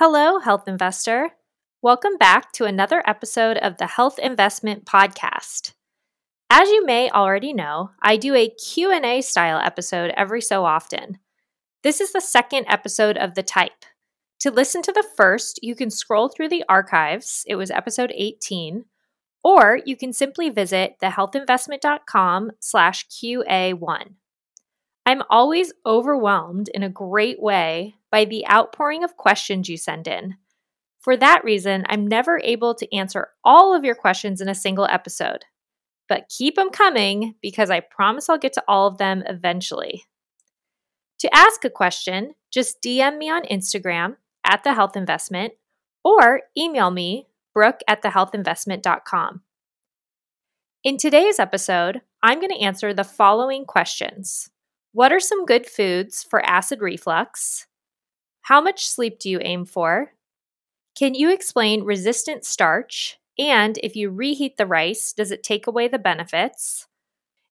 Hello, health investor. Welcome back to another episode of the Health Investment Podcast. As you may already know, I do a Q&A style episode every so often. This is the second episode of the type. To listen to the first, you can scroll through the archives. It was episode 18. Or you can simply visit thehealthinvestment.com slash QA1. I'm always overwhelmed in a great way by the outpouring of questions you send in. For that reason, I'm never able to answer all of your questions in a single episode. But keep them coming because I promise I'll get to all of them eventually. To ask a question, just DM me on Instagram at the health investment or email me brooke at thehealthinvestment.com. In today's episode, I'm going to answer the following questions What are some good foods for acid reflux? How much sleep do you aim for? Can you explain resistant starch? And if you reheat the rice, does it take away the benefits?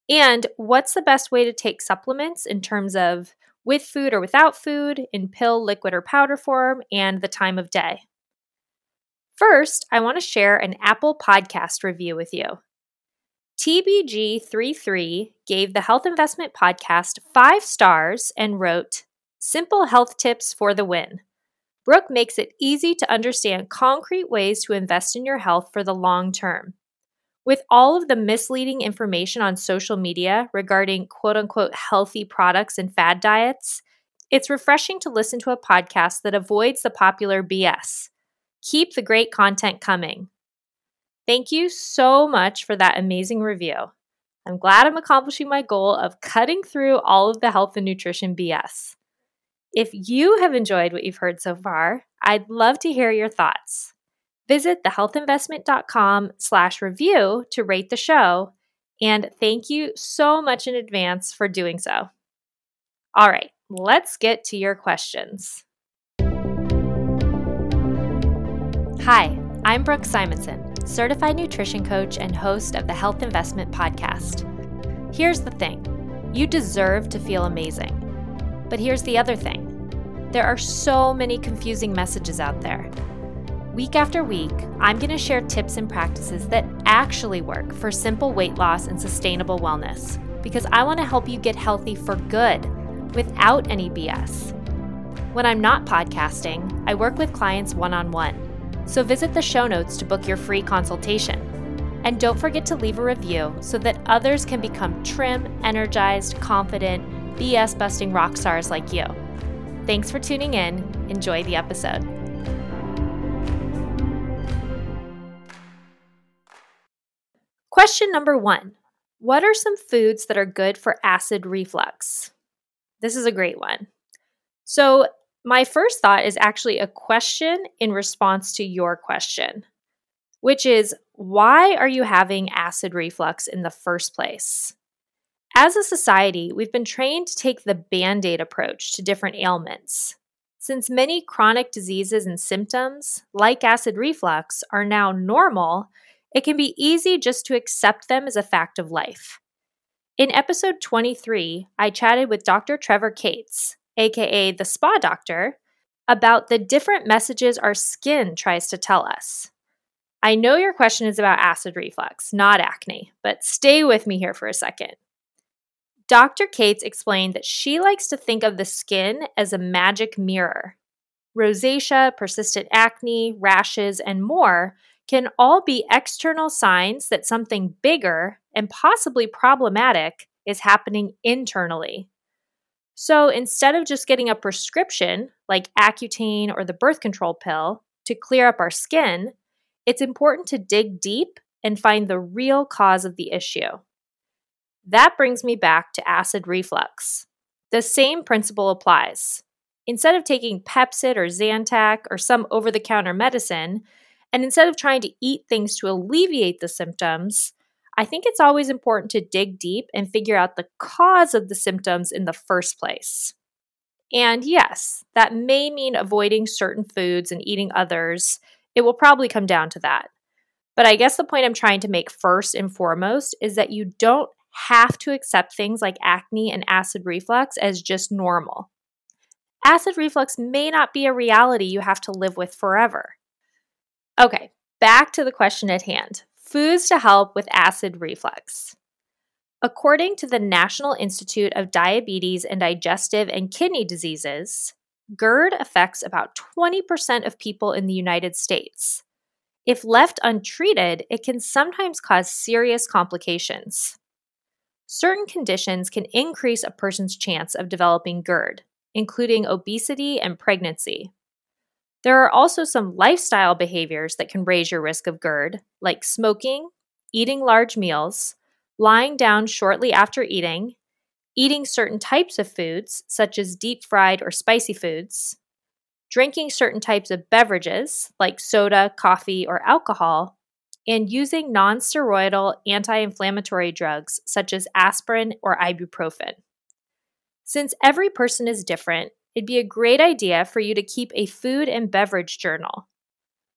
And what's the best way to take supplements in terms of with food or without food, in pill, liquid, or powder form, and the time of day? First, I want to share an Apple podcast review with you. TBG33 gave the Health Investment Podcast five stars and wrote, Simple health tips for the win. Brooke makes it easy to understand concrete ways to invest in your health for the long term. With all of the misleading information on social media regarding quote unquote healthy products and fad diets, it's refreshing to listen to a podcast that avoids the popular BS. Keep the great content coming. Thank you so much for that amazing review. I'm glad I'm accomplishing my goal of cutting through all of the health and nutrition BS. If you have enjoyed what you've heard so far, I'd love to hear your thoughts. Visit thehealthinvestment.com slash review to rate the show, and thank you so much in advance for doing so. All right, let's get to your questions. Hi, I'm Brooke Simonson, certified nutrition coach and host of the Health Investment Podcast. Here's the thing you deserve to feel amazing. But here's the other thing there are so many confusing messages out there. Week after week, I'm going to share tips and practices that actually work for simple weight loss and sustainable wellness because I want to help you get healthy for good without any BS. When I'm not podcasting, I work with clients one on one. So visit the show notes to book your free consultation. And don't forget to leave a review so that others can become trim, energized, confident, BS busting rock stars like you. Thanks for tuning in. Enjoy the episode. Question number one What are some foods that are good for acid reflux? This is a great one. So, my first thought is actually a question in response to your question, which is why are you having acid reflux in the first place? As a society, we've been trained to take the band aid approach to different ailments. Since many chronic diseases and symptoms, like acid reflux, are now normal, it can be easy just to accept them as a fact of life. In episode 23, I chatted with Dr. Trevor Cates, aka the spa doctor, about the different messages our skin tries to tell us. I know your question is about acid reflux, not acne, but stay with me here for a second. Dr. Cates explained that she likes to think of the skin as a magic mirror. Rosacea, persistent acne, rashes, and more can all be external signs that something bigger and possibly problematic is happening internally. So instead of just getting a prescription like Accutane or the birth control pill to clear up our skin, it's important to dig deep and find the real cause of the issue. That brings me back to acid reflux. The same principle applies. Instead of taking Pepcid or Zantac or some over the counter medicine, and instead of trying to eat things to alleviate the symptoms, I think it's always important to dig deep and figure out the cause of the symptoms in the first place. And yes, that may mean avoiding certain foods and eating others. It will probably come down to that. But I guess the point I'm trying to make first and foremost is that you don't have to accept things like acne and acid reflux as just normal. acid reflux may not be a reality you have to live with forever. Okay, back to the question at hand foods to help with acid reflux. According to the National Institute of Diabetes and Digestive and Kidney Diseases, GERD affects about 20% of people in the United States. If left untreated, it can sometimes cause serious complications. Certain conditions can increase a person's chance of developing GERD, including obesity and pregnancy. There are also some lifestyle behaviors that can raise your risk of GERD, like smoking, eating large meals, lying down shortly after eating, eating certain types of foods, such as deep fried or spicy foods, drinking certain types of beverages, like soda, coffee, or alcohol, and using nonsteroidal anti inflammatory drugs, such as aspirin or ibuprofen. Since every person is different, it'd be a great idea for you to keep a food and beverage journal.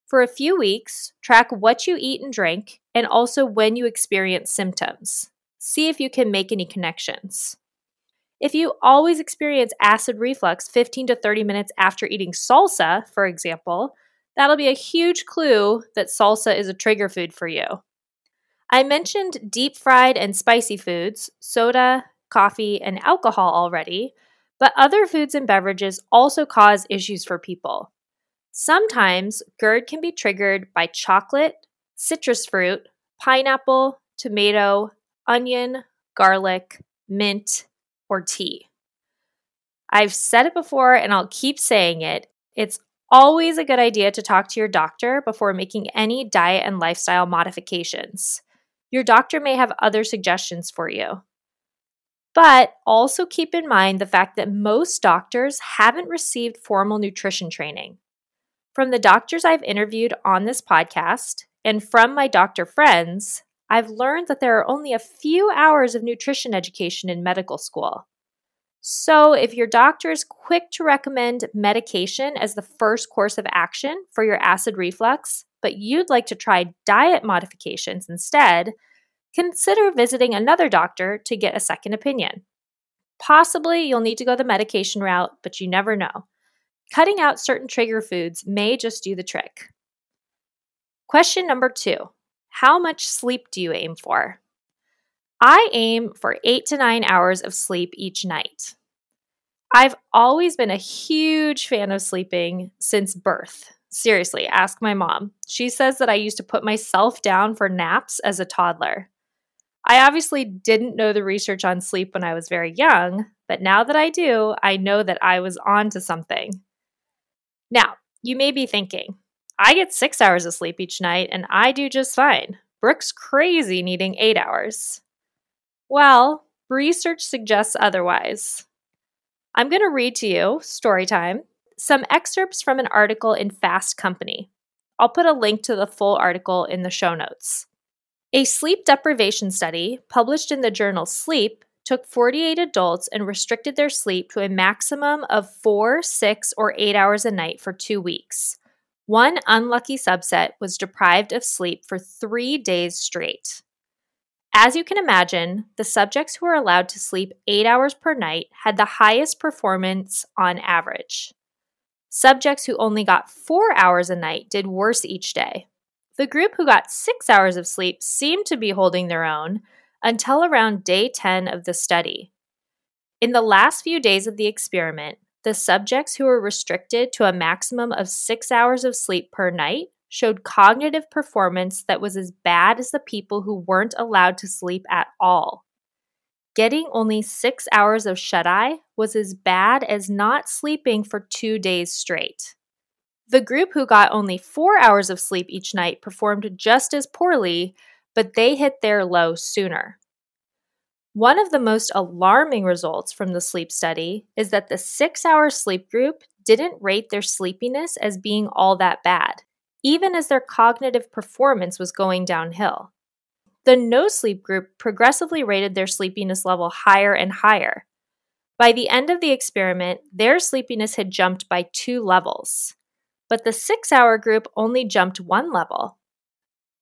For a few weeks, track what you eat and drink, and also when you experience symptoms. See if you can make any connections. If you always experience acid reflux 15 to 30 minutes after eating salsa, for example, that'll be a huge clue that salsa is a trigger food for you. I mentioned deep fried and spicy foods, soda, coffee, and alcohol already, but other foods and beverages also cause issues for people. Sometimes GERD can be triggered by chocolate, citrus fruit, pineapple, tomato, onion, garlic, mint, or tea. I've said it before and I'll keep saying it. It's always a good idea to talk to your doctor before making any diet and lifestyle modifications. Your doctor may have other suggestions for you. But also keep in mind the fact that most doctors haven't received formal nutrition training. From the doctors I've interviewed on this podcast and from my doctor friends, I've learned that there are only a few hours of nutrition education in medical school. So, if your doctor is quick to recommend medication as the first course of action for your acid reflux, but you'd like to try diet modifications instead, consider visiting another doctor to get a second opinion. Possibly you'll need to go the medication route, but you never know. Cutting out certain trigger foods may just do the trick. Question number two how much sleep do you aim for? I aim for eight to nine hours of sleep each night. I've always been a huge fan of sleeping since birth. Seriously, ask my mom. She says that I used to put myself down for naps as a toddler. I obviously didn't know the research on sleep when I was very young, but now that I do, I know that I was on to something. Now, you may be thinking, I get six hours of sleep each night and I do just fine. Brooke's crazy needing eight hours. Well, research suggests otherwise. I'm going to read to you, story time, some excerpts from an article in Fast Company. I'll put a link to the full article in the show notes. A sleep deprivation study published in the journal Sleep took 48 adults and restricted their sleep to a maximum of four, six, or eight hours a night for two weeks. One unlucky subset was deprived of sleep for three days straight. As you can imagine, the subjects who were allowed to sleep eight hours per night had the highest performance on average. Subjects who only got four hours a night did worse each day. The group who got six hours of sleep seemed to be holding their own until around day 10 of the study. In the last few days of the experiment, the subjects who were restricted to a maximum of six hours of sleep per night showed cognitive performance that was as bad as the people who weren't allowed to sleep at all. Getting only six hours of shut eye was as bad as not sleeping for two days straight. The group who got only four hours of sleep each night performed just as poorly, but they hit their low sooner. One of the most alarming results from the sleep study is that the six hour sleep group didn't rate their sleepiness as being all that bad, even as their cognitive performance was going downhill. The no sleep group progressively rated their sleepiness level higher and higher. By the end of the experiment, their sleepiness had jumped by two levels, but the six hour group only jumped one level.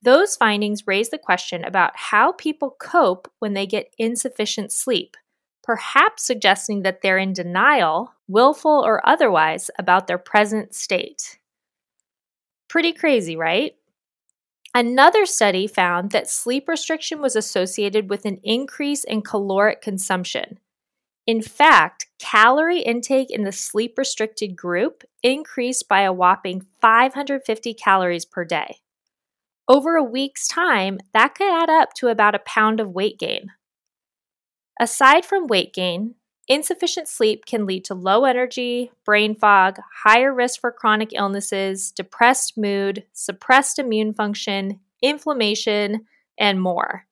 Those findings raise the question about how people cope when they get insufficient sleep, perhaps suggesting that they're in denial, willful or otherwise, about their present state. Pretty crazy, right? Another study found that sleep restriction was associated with an increase in caloric consumption. In fact, calorie intake in the sleep restricted group increased by a whopping 550 calories per day. Over a week's time, that could add up to about a pound of weight gain. Aside from weight gain, insufficient sleep can lead to low energy, brain fog, higher risk for chronic illnesses, depressed mood, suppressed immune function, inflammation, and more.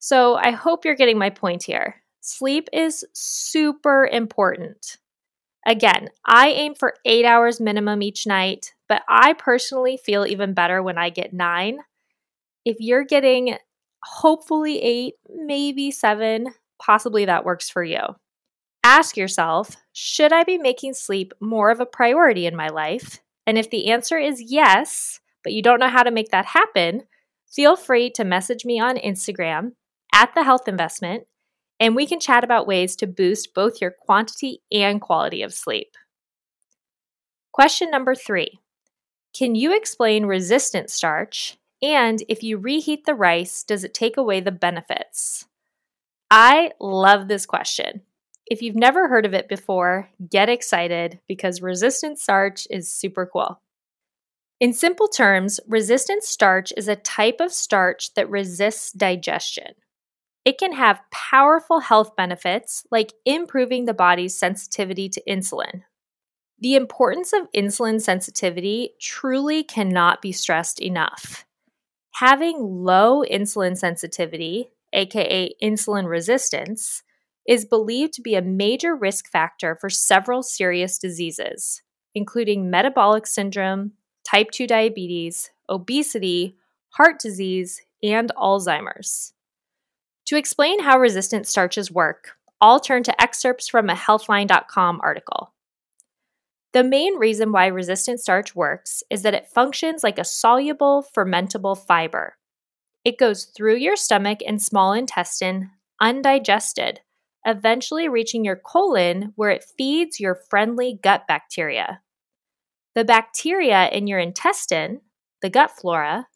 So I hope you're getting my point here. Sleep is super important. Again, I aim for eight hours minimum each night, but I personally feel even better when I get nine. If you're getting hopefully eight, maybe seven, possibly that works for you. Ask yourself should I be making sleep more of a priority in my life? And if the answer is yes, but you don't know how to make that happen, feel free to message me on Instagram at the health investment and we can chat about ways to boost both your quantity and quality of sleep. Question number three Can you explain resistant starch? And if you reheat the rice, does it take away the benefits? I love this question. If you've never heard of it before, get excited because resistant starch is super cool. In simple terms, resistant starch is a type of starch that resists digestion. It can have powerful health benefits like improving the body's sensitivity to insulin. The importance of insulin sensitivity truly cannot be stressed enough. Having low insulin sensitivity, aka insulin resistance, is believed to be a major risk factor for several serious diseases, including metabolic syndrome, type 2 diabetes, obesity, heart disease, and Alzheimer's. To explain how resistant starches work, I'll turn to excerpts from a healthline.com article. The main reason why resistant starch works is that it functions like a soluble, fermentable fiber. It goes through your stomach and small intestine undigested, eventually reaching your colon where it feeds your friendly gut bacteria. The bacteria in your intestine, the gut flora,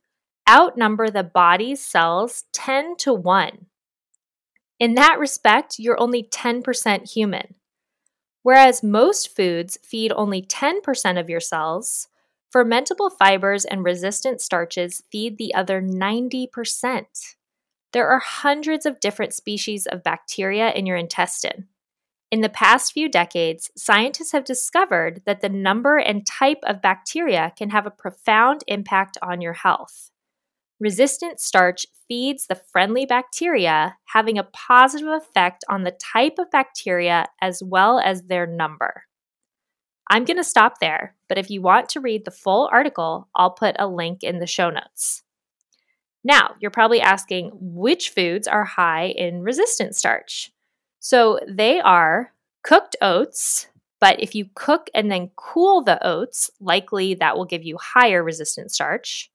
outnumber the body's cells 10 to 1. In that respect, you're only 10% human. Whereas most foods feed only 10% of your cells, fermentable fibers and resistant starches feed the other 90%. There are hundreds of different species of bacteria in your intestine. In the past few decades, scientists have discovered that the number and type of bacteria can have a profound impact on your health. Resistant starch feeds the friendly bacteria, having a positive effect on the type of bacteria as well as their number. I'm going to stop there, but if you want to read the full article, I'll put a link in the show notes. Now, you're probably asking which foods are high in resistant starch. So they are cooked oats, but if you cook and then cool the oats, likely that will give you higher resistant starch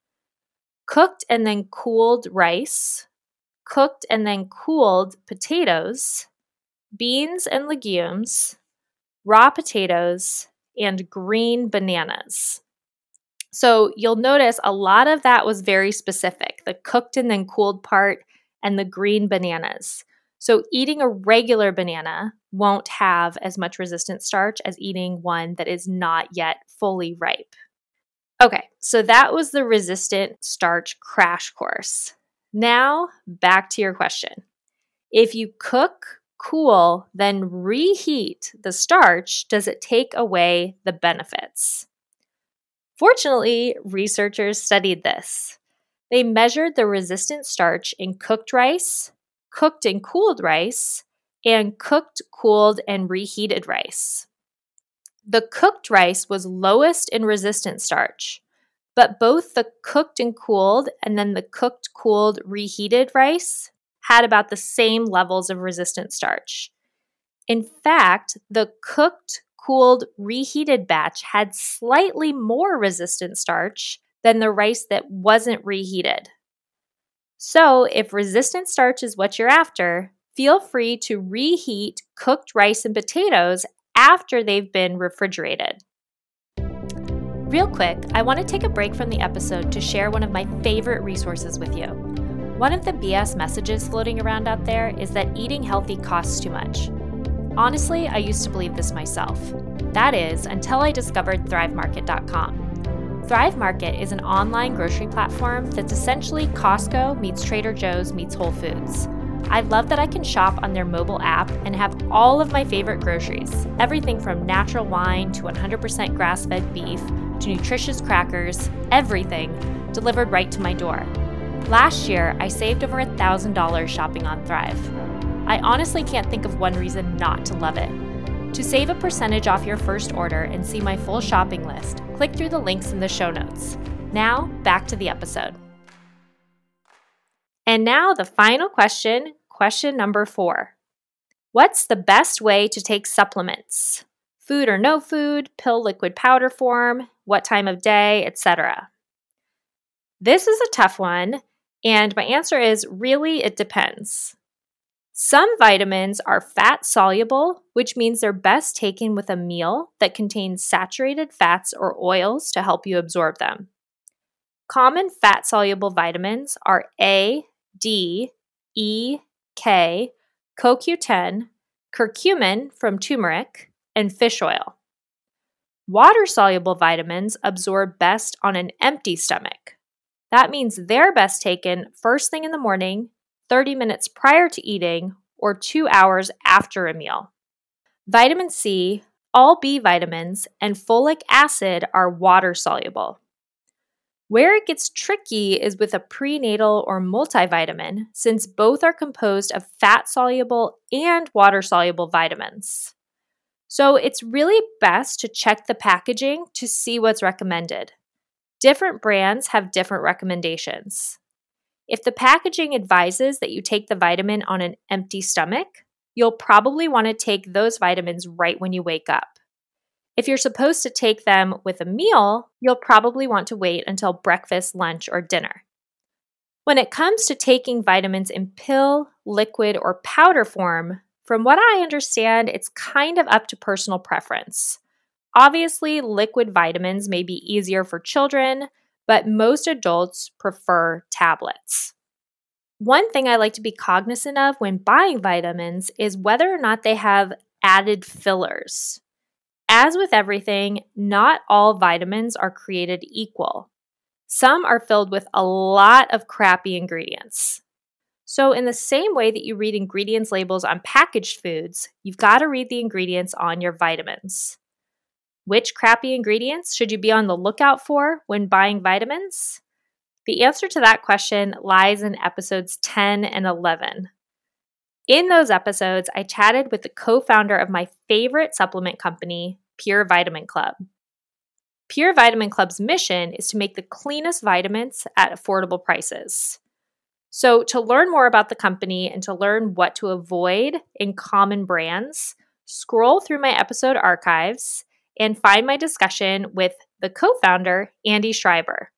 cooked and then cooled rice, cooked and then cooled potatoes, beans and legumes, raw potatoes, and green bananas. So you'll notice a lot of that was very specific the cooked and then cooled part and the green bananas. So eating a regular banana won't have as much resistant starch as eating one that is not yet fully ripe. Okay, so that was the resistant starch crash course. Now, back to your question. If you cook, cool, then reheat the starch, does it take away the benefits? Fortunately, researchers studied this. They measured the resistant starch in cooked rice, cooked and cooled rice, and cooked, cooled, and reheated rice. The cooked rice was lowest in resistant starch, but both the cooked and cooled and then the cooked, cooled, reheated rice had about the same levels of resistant starch. In fact, the cooked, cooled, reheated batch had slightly more resistant starch than the rice that wasn't reheated. So, if resistant starch is what you're after, feel free to reheat cooked rice and potatoes after they've been refrigerated. Real quick, I want to take a break from the episode to share one of my favorite resources with you. One of the BS messages floating around out there is that eating healthy costs too much. Honestly, I used to believe this myself. That is, until I discovered ThriveMarket.com. Thrive Market is an online grocery platform that's essentially Costco meets Trader Joe's meets Whole Foods. I love that I can shop on their mobile app and have all of my favorite groceries everything from natural wine to 100% grass fed beef to nutritious crackers, everything delivered right to my door. Last year, I saved over $1,000 shopping on Thrive. I honestly can't think of one reason not to love it. To save a percentage off your first order and see my full shopping list, click through the links in the show notes. Now, back to the episode. And now, the final question question number four What's the best way to take supplements? Food or no food, pill, liquid, powder form, what time of day, etc. This is a tough one, and my answer is really it depends. Some vitamins are fat soluble, which means they're best taken with a meal that contains saturated fats or oils to help you absorb them. Common fat soluble vitamins are A, D, E, K, CoQ10, curcumin from turmeric, and fish oil. Water soluble vitamins absorb best on an empty stomach. That means they're best taken first thing in the morning, 30 minutes prior to eating, or two hours after a meal. Vitamin C, all B vitamins, and folic acid are water soluble. Where it gets tricky is with a prenatal or multivitamin, since both are composed of fat soluble and water soluble vitamins. So it's really best to check the packaging to see what's recommended. Different brands have different recommendations. If the packaging advises that you take the vitamin on an empty stomach, you'll probably want to take those vitamins right when you wake up. If you're supposed to take them with a meal, you'll probably want to wait until breakfast, lunch, or dinner. When it comes to taking vitamins in pill, liquid, or powder form, from what I understand, it's kind of up to personal preference. Obviously, liquid vitamins may be easier for children, but most adults prefer tablets. One thing I like to be cognizant of when buying vitamins is whether or not they have added fillers. As with everything, not all vitamins are created equal. Some are filled with a lot of crappy ingredients. So, in the same way that you read ingredients labels on packaged foods, you've got to read the ingredients on your vitamins. Which crappy ingredients should you be on the lookout for when buying vitamins? The answer to that question lies in episodes 10 and 11. In those episodes, I chatted with the co founder of my favorite supplement company, Pure Vitamin Club. Pure Vitamin Club's mission is to make the cleanest vitamins at affordable prices. So, to learn more about the company and to learn what to avoid in common brands, scroll through my episode archives and find my discussion with the co founder, Andy Schreiber.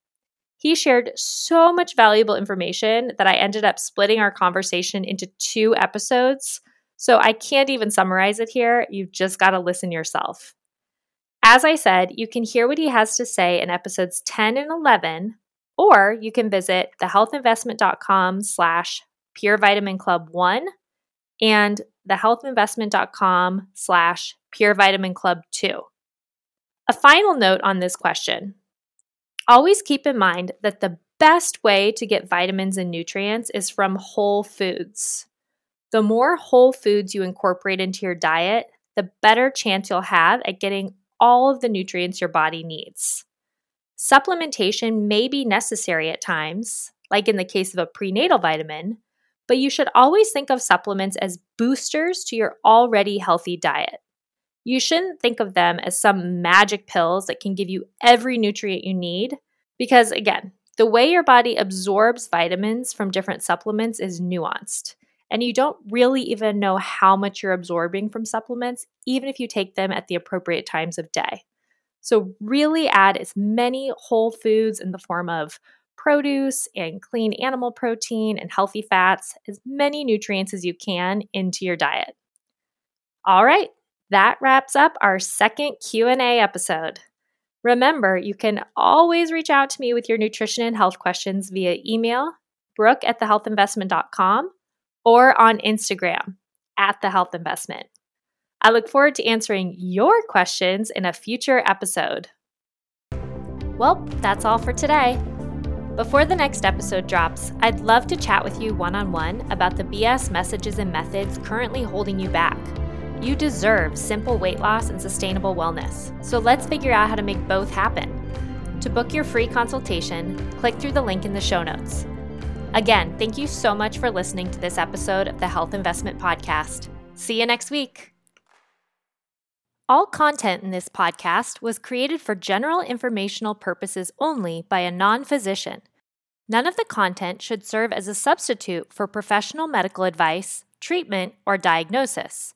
He shared so much valuable information that I ended up splitting our conversation into two episodes. So I can't even summarize it here. You've just got to listen yourself. As I said, you can hear what he has to say in episodes 10 and 11 or you can visit thehealthinvestment.com slash pure vitamin club one and thehealthinvestment.com slash pure vitamin club two. A final note on this question. Always keep in mind that the best way to get vitamins and nutrients is from whole foods. The more whole foods you incorporate into your diet, the better chance you'll have at getting all of the nutrients your body needs. Supplementation may be necessary at times, like in the case of a prenatal vitamin, but you should always think of supplements as boosters to your already healthy diet. You shouldn't think of them as some magic pills that can give you every nutrient you need, because again, the way your body absorbs vitamins from different supplements is nuanced, and you don't really even know how much you're absorbing from supplements, even if you take them at the appropriate times of day. So, really add as many whole foods in the form of produce and clean animal protein and healthy fats, as many nutrients as you can into your diet. All right, that wraps up our second Q&A episode. Remember, you can always reach out to me with your nutrition and health questions via email, brooke at thehealthinvestment.com, or on Instagram at the health investment. I look forward to answering your questions in a future episode. Well, that's all for today. Before the next episode drops, I'd love to chat with you one on one about the BS messages and methods currently holding you back. You deserve simple weight loss and sustainable wellness, so let's figure out how to make both happen. To book your free consultation, click through the link in the show notes. Again, thank you so much for listening to this episode of the Health Investment Podcast. See you next week. All content in this podcast was created for general informational purposes only by a non physician. None of the content should serve as a substitute for professional medical advice, treatment, or diagnosis.